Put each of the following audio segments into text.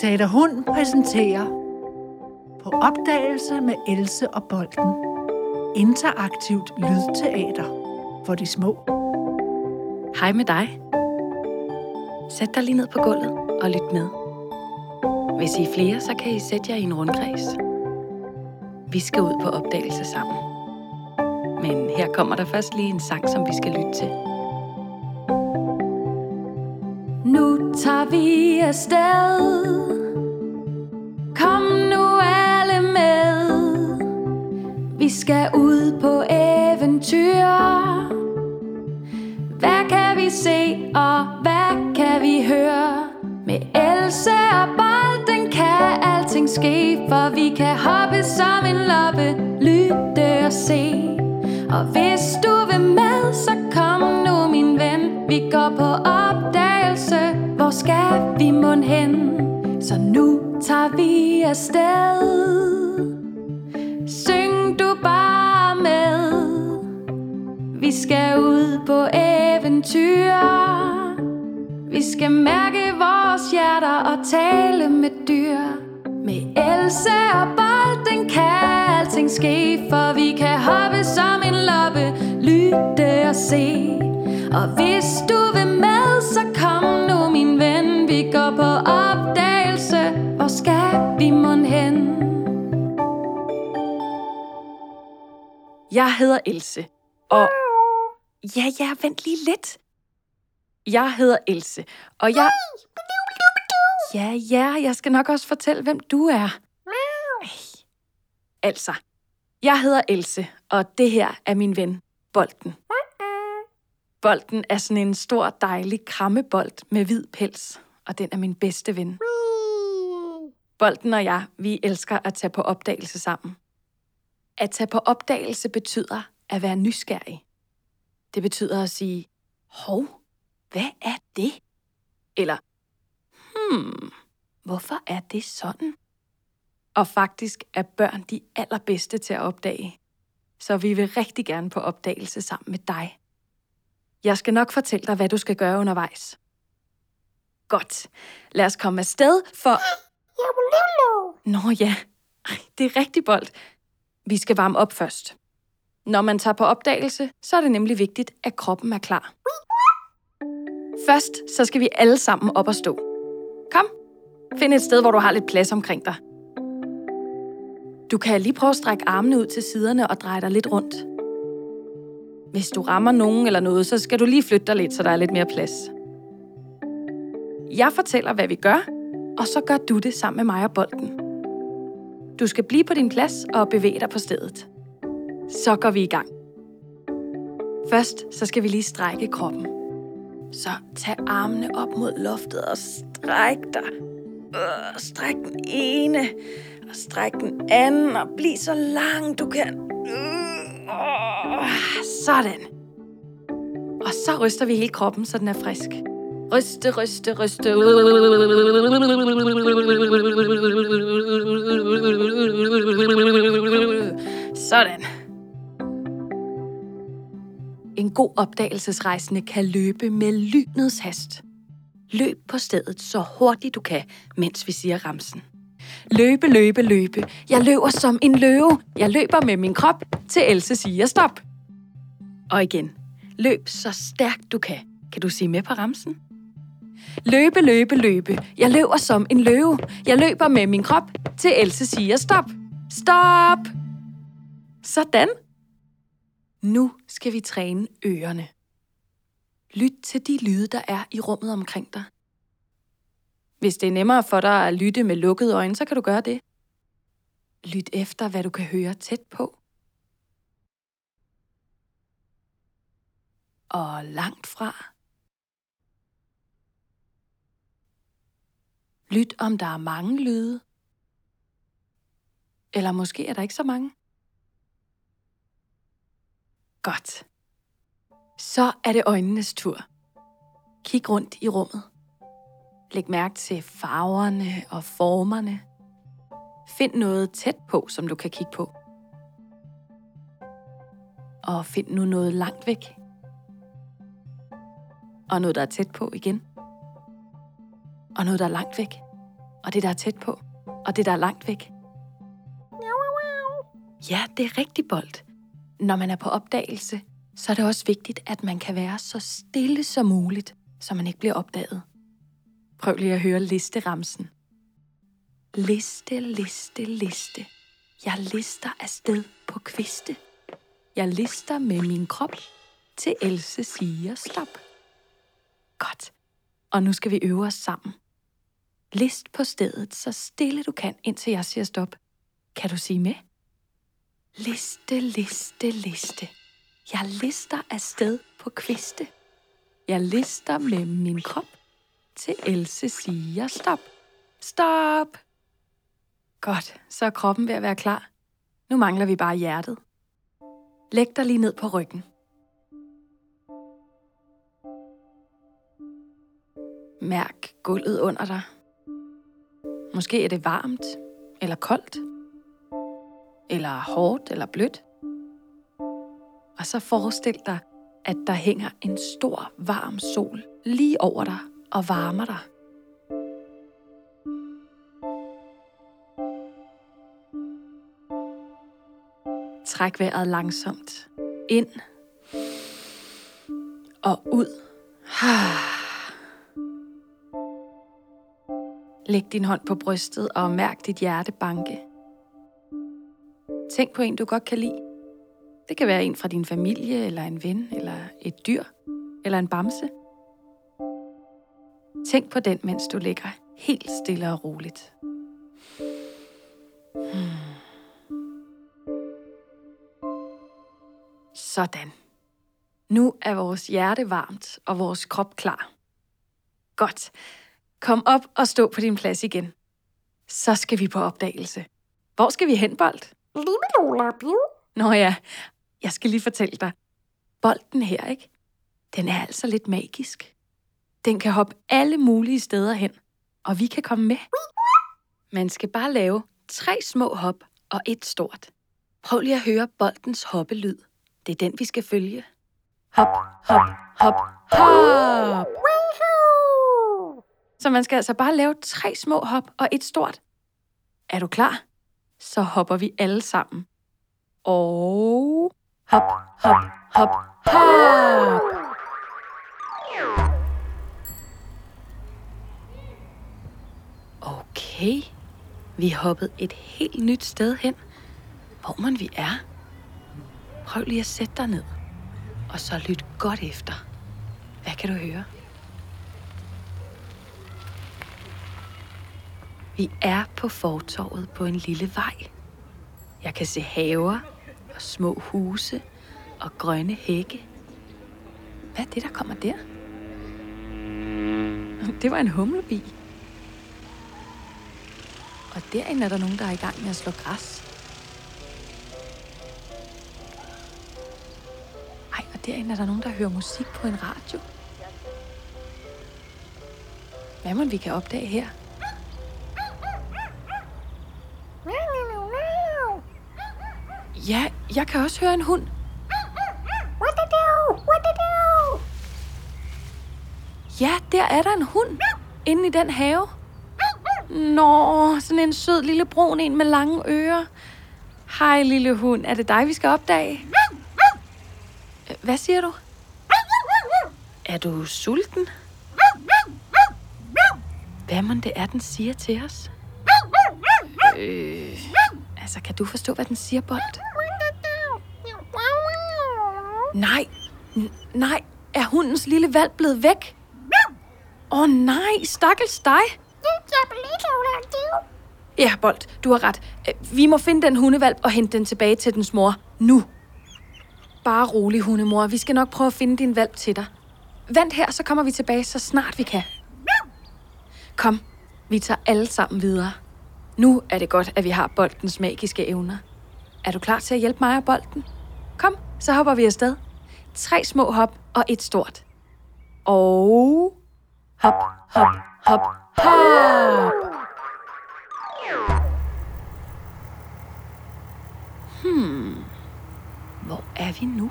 Teater Hund præsenterer På opdagelse med Else og Bolden. Interaktivt lydteater for de små. Hej med dig. Sæt dig lige ned på gulvet og lyt med. Hvis I er flere, så kan I sætte jer i en rundkreds. Vi skal ud på opdagelse sammen. Men her kommer der først lige en sang, som vi skal lytte til. Tager vi afsted. Kom nu alle med. Vi skal ud på eventyr. Hvad kan vi se og hvad kan vi høre? Med Else og Bolden kan alting ske For vi kan hoppe som en loppe Lytte og se. Og hvis du vil med, så kom nu min ven. Vi går på op skal vi mund hen? Så nu tager vi afsted. Syng du bare med. Vi skal ud på eventyr. Vi skal mærke vores hjerter og tale med dyr. Med Else og Bolden kan alting ske For vi kan hoppe som en loppe Lytte og se. Og hvis du vil med, opdagelse Hvor skal vi mon hen? Jeg hedder Else, og... Ja, ja, vent lige lidt. Jeg hedder Else, og jeg... Ja, ja, jeg skal nok også fortælle, hvem du er. Altså, jeg hedder Else, og det her er min ven, Bolden. Bolden er sådan en stor, dejlig krammebold med hvid pels, og den er min bedste ven. Bolden og jeg, vi elsker at tage på opdagelse sammen. At tage på opdagelse betyder at være nysgerrig. Det betyder at sige, hov, hvad er det? Eller, hmm, hvorfor er det sådan? Og faktisk er børn de allerbedste til at opdage. Så vi vil rigtig gerne på opdagelse sammen med dig. Jeg skal nok fortælle dig, hvad du skal gøre undervejs. Godt. Lad os komme afsted for... Nå ja, Ej, det er rigtig bold. Vi skal varme op først. Når man tager på opdagelse, så er det nemlig vigtigt, at kroppen er klar. Først så skal vi alle sammen op og stå. Kom, find et sted, hvor du har lidt plads omkring dig. Du kan lige prøve at strække armene ud til siderne og dreje dig lidt rundt. Hvis du rammer nogen eller noget, så skal du lige flytte dig lidt, så der er lidt mere plads. Jeg fortæller, hvad vi gør, og så gør du det sammen med mig og bolden. Du skal blive på din plads og bevæge dig på stedet. Så går vi i gang. Først så skal vi lige strække kroppen. Så tag armene op mod loftet og stræk dig. Øh, stræk den ene, og stræk den anden, og bliv så lang du kan. Øh, sådan. Og så ryster vi hele kroppen, så den er frisk. Ryste, ryste, ryste. Sådan. En god opdagelsesrejsende kan løbe med lynets hast. Løb på stedet så hurtigt du kan, mens vi siger ramsen. Løbe, løbe, løbe. Jeg løber som en løve. Jeg løber med min krop, til Else siger stop. Og igen. Løb så stærkt du kan. Kan du sige med på ramsen? Løbe, løbe, løbe. Jeg løber som en løve. Jeg løber med min krop, til Else siger stop. Stop! Sådan. Nu skal vi træne ørerne. Lyt til de lyde, der er i rummet omkring dig. Hvis det er nemmere for dig at lytte med lukkede øjne, så kan du gøre det. Lyt efter, hvad du kan høre tæt på. Og langt fra. Lyt, om der er mange lyde. Eller måske er der ikke så mange. Godt. Så er det øjnenes tur. Kig rundt i rummet. Læg mærke til farverne og formerne. Find noget tæt på, som du kan kigge på. Og find nu noget langt væk. Og noget, der er tæt på igen. Og noget, der er langt væk. og det, der er tæt på, og det, der er langt væk. Ja, det er rigtig bold. Når man er på opdagelse, så er det også vigtigt, at man kan være så stille som muligt, så man ikke bliver opdaget. Prøv lige at høre listeramsen. Liste, liste, liste. Jeg lister afsted på kviste. Jeg lister med min krop, til Else siger stop. Godt. Og nu skal vi øve os sammen. List på stedet, så stille du kan, indtil jeg siger stop. Kan du sige med? Liste, liste, liste. Jeg lister afsted på kviste. Jeg lister med min krop, til Else siger stop. Stop! Godt, så er kroppen ved at være klar. Nu mangler vi bare hjertet. Læg dig lige ned på ryggen. Mærk gulvet under dig. Måske er det varmt, eller koldt, eller hårdt, eller blødt. Og så forestil dig, at der hænger en stor, varm sol lige over dig og varmer dig. Træk vejret langsomt. Ind og ud. Læg din hånd på brystet og mærk dit hjerte banke. Tænk på en, du godt kan lide. Det kan være en fra din familie, eller en ven, eller et dyr, eller en bamse. Tænk på den, mens du ligger helt stille og roligt. Hmm. Sådan. Nu er vores hjerte varmt og vores krop klar. Godt. Kom op og stå på din plads igen. Så skal vi på opdagelse. Hvor skal vi hen, Bold? Nå ja, jeg skal lige fortælle dig. Bolden her, ikke? Den er altså lidt magisk. Den kan hoppe alle mulige steder hen, og vi kan komme med. Man skal bare lave tre små hop og et stort. Prøv lige at høre boldens hoppelyd. Det er den, vi skal følge. Hop, hop, hop, hop. Så man skal altså bare lave tre små hop og et stort. Er du klar? Så hopper vi alle sammen. Og hop, hop, hop, hop. Okay, vi er hoppet et helt nyt sted hen. Hvor man vi er. Prøv lige at sætte dig ned. Og så lyt godt efter. Hvad kan du høre? Vi er på fortorvet på en lille vej. Jeg kan se haver og små huse og grønne hække. Hvad er det, der kommer der? Det var en humlebi. Og derinde er der nogen, der er i gang med at slå græs. Ej, og derinde er der nogen, der hører musik på en radio. Hvad må vi kan opdage her? Ja, jeg kan også høre en hund. What to do? What to do? Ja, der er der en hund. Inde i den have. Nå, sådan en sød lille brun en med lange ører. Hej, lille hund. Er det dig, vi skal opdage? Hvad siger du? Er du sulten? Hvad må det er, den siger til os? Øh, altså, kan du forstå, hvad den siger, Bold? Nej, nej, er hundens lille valg blevet væk? Åh oh, nej, stakkels dig. Ja, Bold, du har ret. Vi må finde den hundevalp og hente den tilbage til dens mor. Nu. Bare rolig, hundemor. Vi skal nok prøve at finde din valp til dig. Vent her, så kommer vi tilbage, så snart vi kan. Kom, vi tager alle sammen videre. Nu er det godt, at vi har boldens magiske evner. Er du klar til at hjælpe mig og bolden? Kom, så hopper vi afsted. Tre små hop og et stort. Og... Hop, hop, hop, hop! Hmm. Hvor er vi nu?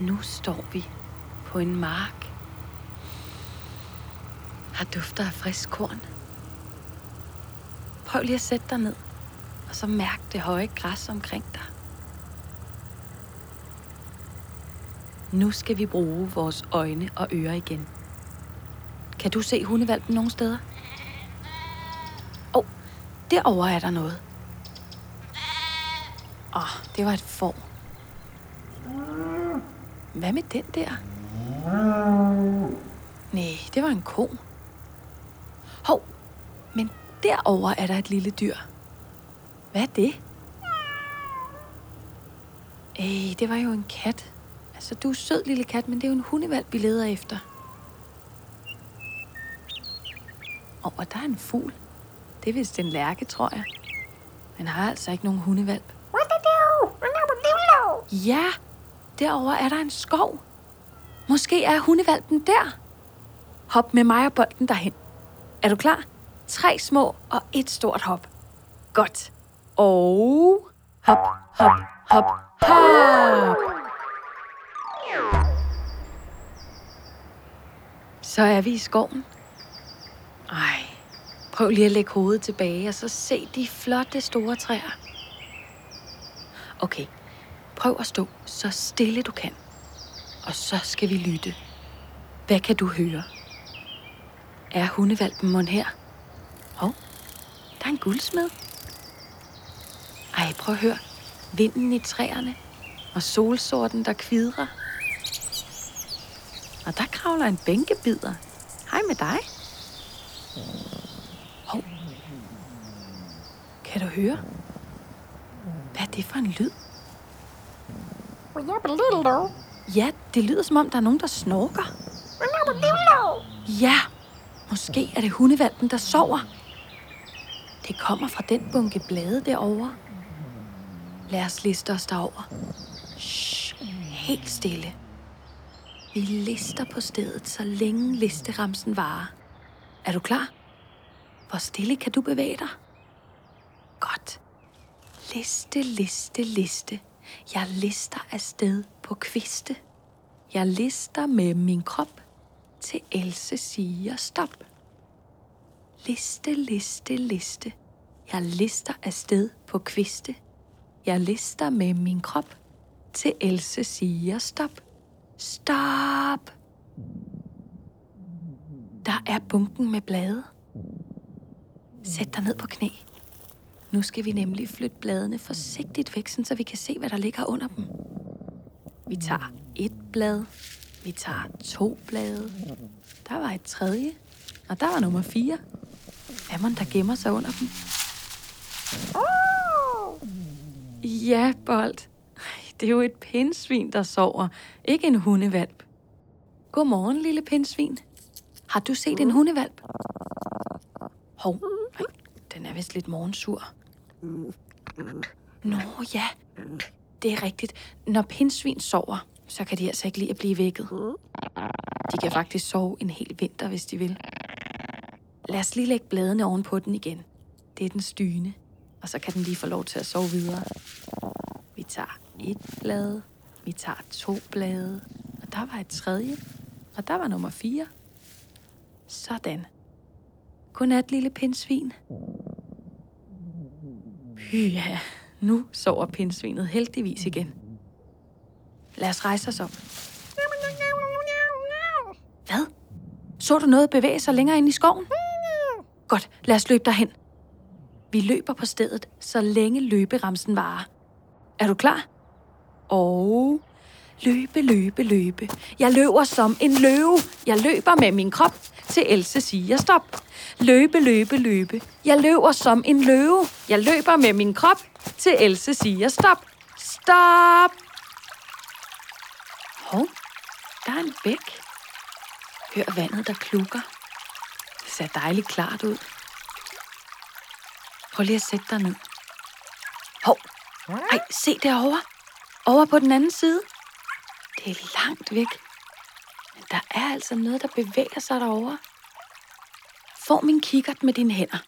Nu står vi på en mark. Har dufter af frisk korn. Prøv lige at sætte dig ned, og så mærk det høje græs omkring dig. Nu skal vi bruge vores øjne og ører igen. Kan du se hundevalpen nogen steder? Åh, oh, derovre er der noget. Åh, oh, det var et får. Hvad med den der? Nej, det var en ko. Hov, men derover er der et lille dyr. Hvad er det? Ej, det var jo en kat. Altså, du er sød, lille kat, men det er jo en hundevalg, vi leder efter. Og, og der er en fugl. Det er vist en lærke, tror jeg. Men har altså ikke nogen hundevalp. Ja, derover er der en skov. Måske er hundevalpen der. Hop med mig og bolden derhen. Er du klar? Tre små og et stort hop. Godt. Og hop, hop, hop, hop. Så er vi i skoven. Ej, prøv lige at lægge hovedet tilbage, og så se de flotte store træer. Okay, prøv at stå så stille du kan. Og så skal vi lytte. Hvad kan du høre? Er hundevalpen mon her? Hov, der er en guldsmed. Ej, prøv at høre. Vinden i træerne og solsorten, der kvidrer. Og der kravler en bænkebider. Hej med dig. Hov. Kan du høre? Hvad er det for en lyd? Ja, det lyder som om, der er nogen, der snorker. Ja, måske er det hundevalpen, der sover. Det kommer fra den bunke blade derovre. Lad os liste os derover. Shh, helt stille. Vi lister på stedet, så længe listeramsen varer. Er du klar? Hvor stille kan du bevæge dig? Godt. Liste, liste, liste. Jeg lister afsted på kviste. Jeg lister med min krop, til Else siger stop. Liste, liste, liste. Jeg lister afsted på kviste. Jeg lister med min krop, til Else siger stop. Stop! Der er bunken med blade. Sæt dig ned på knæ. Nu skal vi nemlig flytte bladene forsigtigt væk, så vi kan se, hvad der ligger under dem. Vi tager et blad. Vi tager to blade. Der var et tredje. Og der var nummer fire. Hvad man der gemmer sig under dem? Ja, Bold. Ej, Det er jo et pindsvin, der sover. Ikke en hundevalp. Godmorgen, lille pindsvin. Har du set en hundevalp? Hov, ej, den er vist lidt morgensur. Nå ja, det er rigtigt. Når pindsvin sover, så kan de altså ikke lide at blive vækket. De kan faktisk sove en hel vinter, hvis de vil. Lad os lige lægge bladene ovenpå den igen. Det er den styne, og så kan den lige få lov til at sove videre. Tager et blad, vi tager to blade, og der var et tredje, og der var nummer fire. Sådan. Godnat, lille pindsvin. Ja, nu sover pindsvinet heldigvis igen. Lad os rejse os op. Hvad? Så du noget bevæge sig længere ind i skoven? Godt, lad os løbe derhen. Vi løber på stedet, så længe løberamsen varer. Er du klar? Og løbe, løbe, løbe. Jeg løber som en løve. Jeg løber med min krop, til Else siger stop. Løbe, løbe, løbe. Jeg løber som en løve. Jeg løber med min krop, til Else siger stop. Stop! Hov, der er en bæk. Hør vandet, der klukker. Det ser dejligt klart ud. Prøv lige at sætte dig ned. Hov, ej, se derovre. Over på den anden side. Det er langt væk. Men der er altså noget, der bevæger sig derovre. Få min kikkert med dine hænder.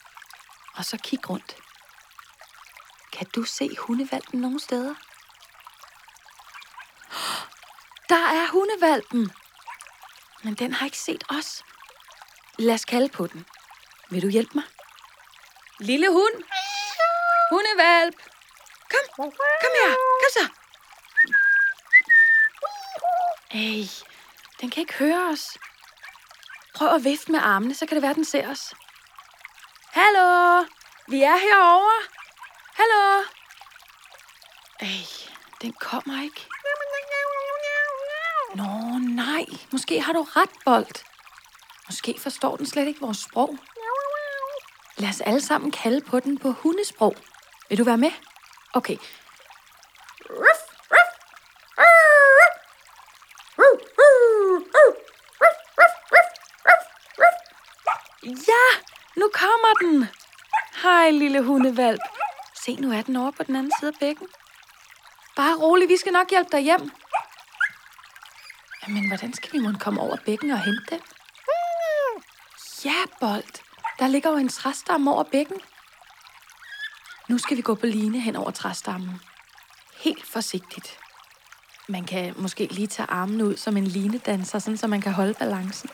Og så kig rundt. Kan du se hundevalpen nogen steder? Der er hundevalpen. Men den har ikke set os. Lad os kalde på den. Vil du hjælpe mig? Lille hund. Hundevalp. Kom, kom her. Kom så. Ej, den kan ikke høre os. Prøv at vifte med armene, så kan det være, den ser os. Hallo, vi er herovre. Hallo. Ej, den kommer ikke. Nå, nej. Måske har du ret, Bolt. Måske forstår den slet ikke vores sprog. Lad os alle sammen kalde på den på hundesprog. Vil du være med? Okay. Ja, nu kommer den. Hej, lille hundevalp. Se, nu er den over på den anden side af bækken. Bare rolig, vi skal nok hjælpe dig hjem. Men hvordan skal vi måske komme over bækken og hente den? Ja, Bold. Der ligger jo en træstamme over bækken. Nu skal vi gå på line hen over træstammen. Helt forsigtigt. Man kan måske lige tage armene ud som en linedanser, sådan så man kan holde balancen.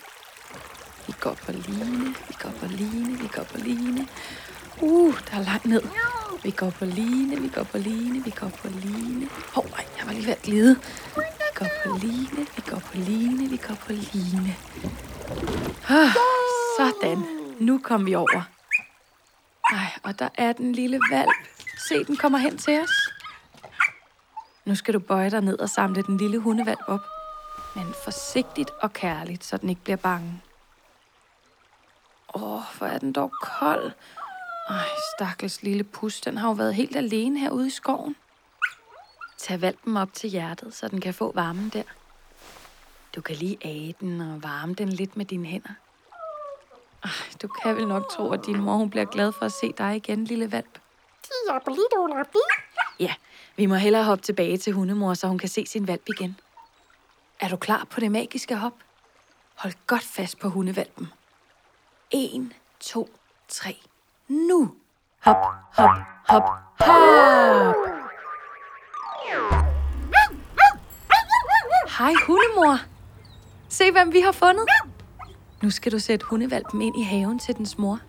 Vi går på line, vi går på line, vi går på line. Uh, der er langt ned. Vi går på line, vi går på line, vi går på line. Hov, oh, jeg var lige ved at glide. Vi går på line, vi går på line, vi går på line. Ah, sådan. Nu kom vi over. Ej, og der er den lille valp. Se, den kommer hen til os. Nu skal du bøje dig ned og samle den lille hundevalp op. Men forsigtigt og kærligt, så den ikke bliver bange. Åh, hvor er den dog kold. Ej, stakkels lille pus, den har jo været helt alene herude i skoven. Tag valpen op til hjertet, så den kan få varmen der. Du kan lige age den og varme den lidt med dine hænder. Ej, du kan vel nok tro, at din mor hun bliver glad for at se dig igen, lille valp. Ja, vi må hellere hoppe tilbage til hundemor, så hun kan se sin valp igen. Er du klar på det magiske hop? Hold godt fast på hundevalpen. 1, 2, 3. Nu! Hop, hop, hop, hop! Hej, hundemor. Se, hvem vi har fundet. Nu skal du sætte hundevalpen ind i haven til dens mor.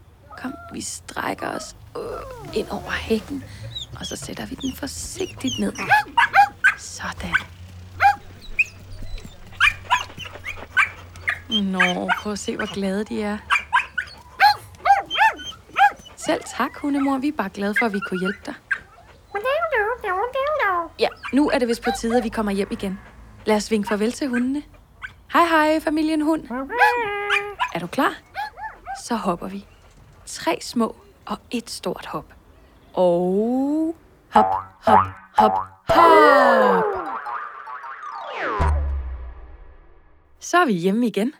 Kom, vi strækker os øh, ind over hækken, og så sætter vi den forsigtigt ned. Sådan. Nå, prøv at se, hvor glade de er. Selv tak, hundemor. Vi er bare glade for, at vi kunne hjælpe dig. Ja, nu er det vist på tide, at vi kommer hjem igen. Lad os vinke farvel til hundene. Hej hej, familien hund. Er du klar? Så hopper vi. Tre små og et stort hop. Og hop, hop, hop, hop. Så er vi hjemme igen.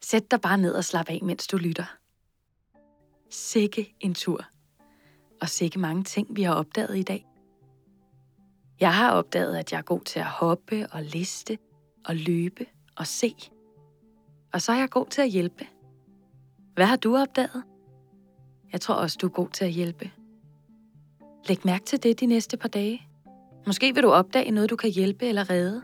Sæt dig bare ned og slap af, mens du lytter. Sikke en tur. Og sikke mange ting, vi har opdaget i dag. Jeg har opdaget, at jeg er god til at hoppe og liste og løbe og se. Og så er jeg god til at hjælpe. Hvad har du opdaget? Jeg tror også, du er god til at hjælpe. Læg mærke til det de næste par dage. Måske vil du opdage noget, du kan hjælpe eller redde.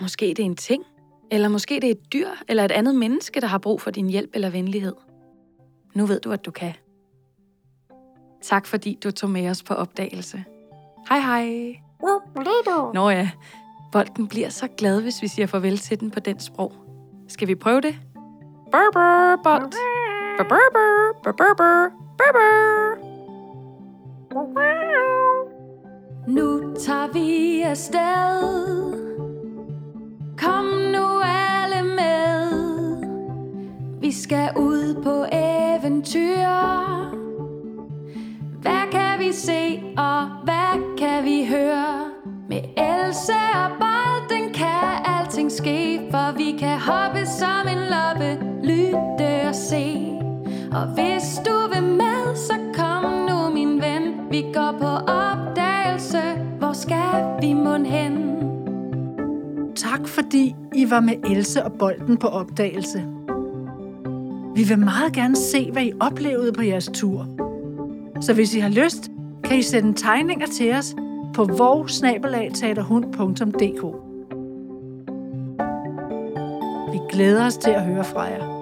Måske det er en ting, eller måske det er et dyr eller et andet menneske, der har brug for din hjælp eller venlighed. Nu ved du, at du kan. Tak fordi du tog med os på opdagelse. Hej hej. Nå ja, bolden bliver så glad, hvis vi siger farvel til den på den sprog. Skal vi prøve det? Brr, bot. bold. Brr, brr, brr, brr. Nu tager vi afsted Kom nu alle med Vi skal ud på eventyr Hvad kan vi se og hvad kan vi høre Med Else og Bob? Vi kan hoppe som en loppe Lytte og se Og hvis du vil med Så kom nu min ven Vi går på opdagelse Hvor skal vi mon hen? Tak fordi I var med Else og Bolden på opdagelse. Vi vil meget gerne se, hvad I oplevede på jeres tur. Så hvis I har lyst, kan I sende tegninger til os på vorsnabelagtaterhund.dk vi glæder os til at høre fra jer.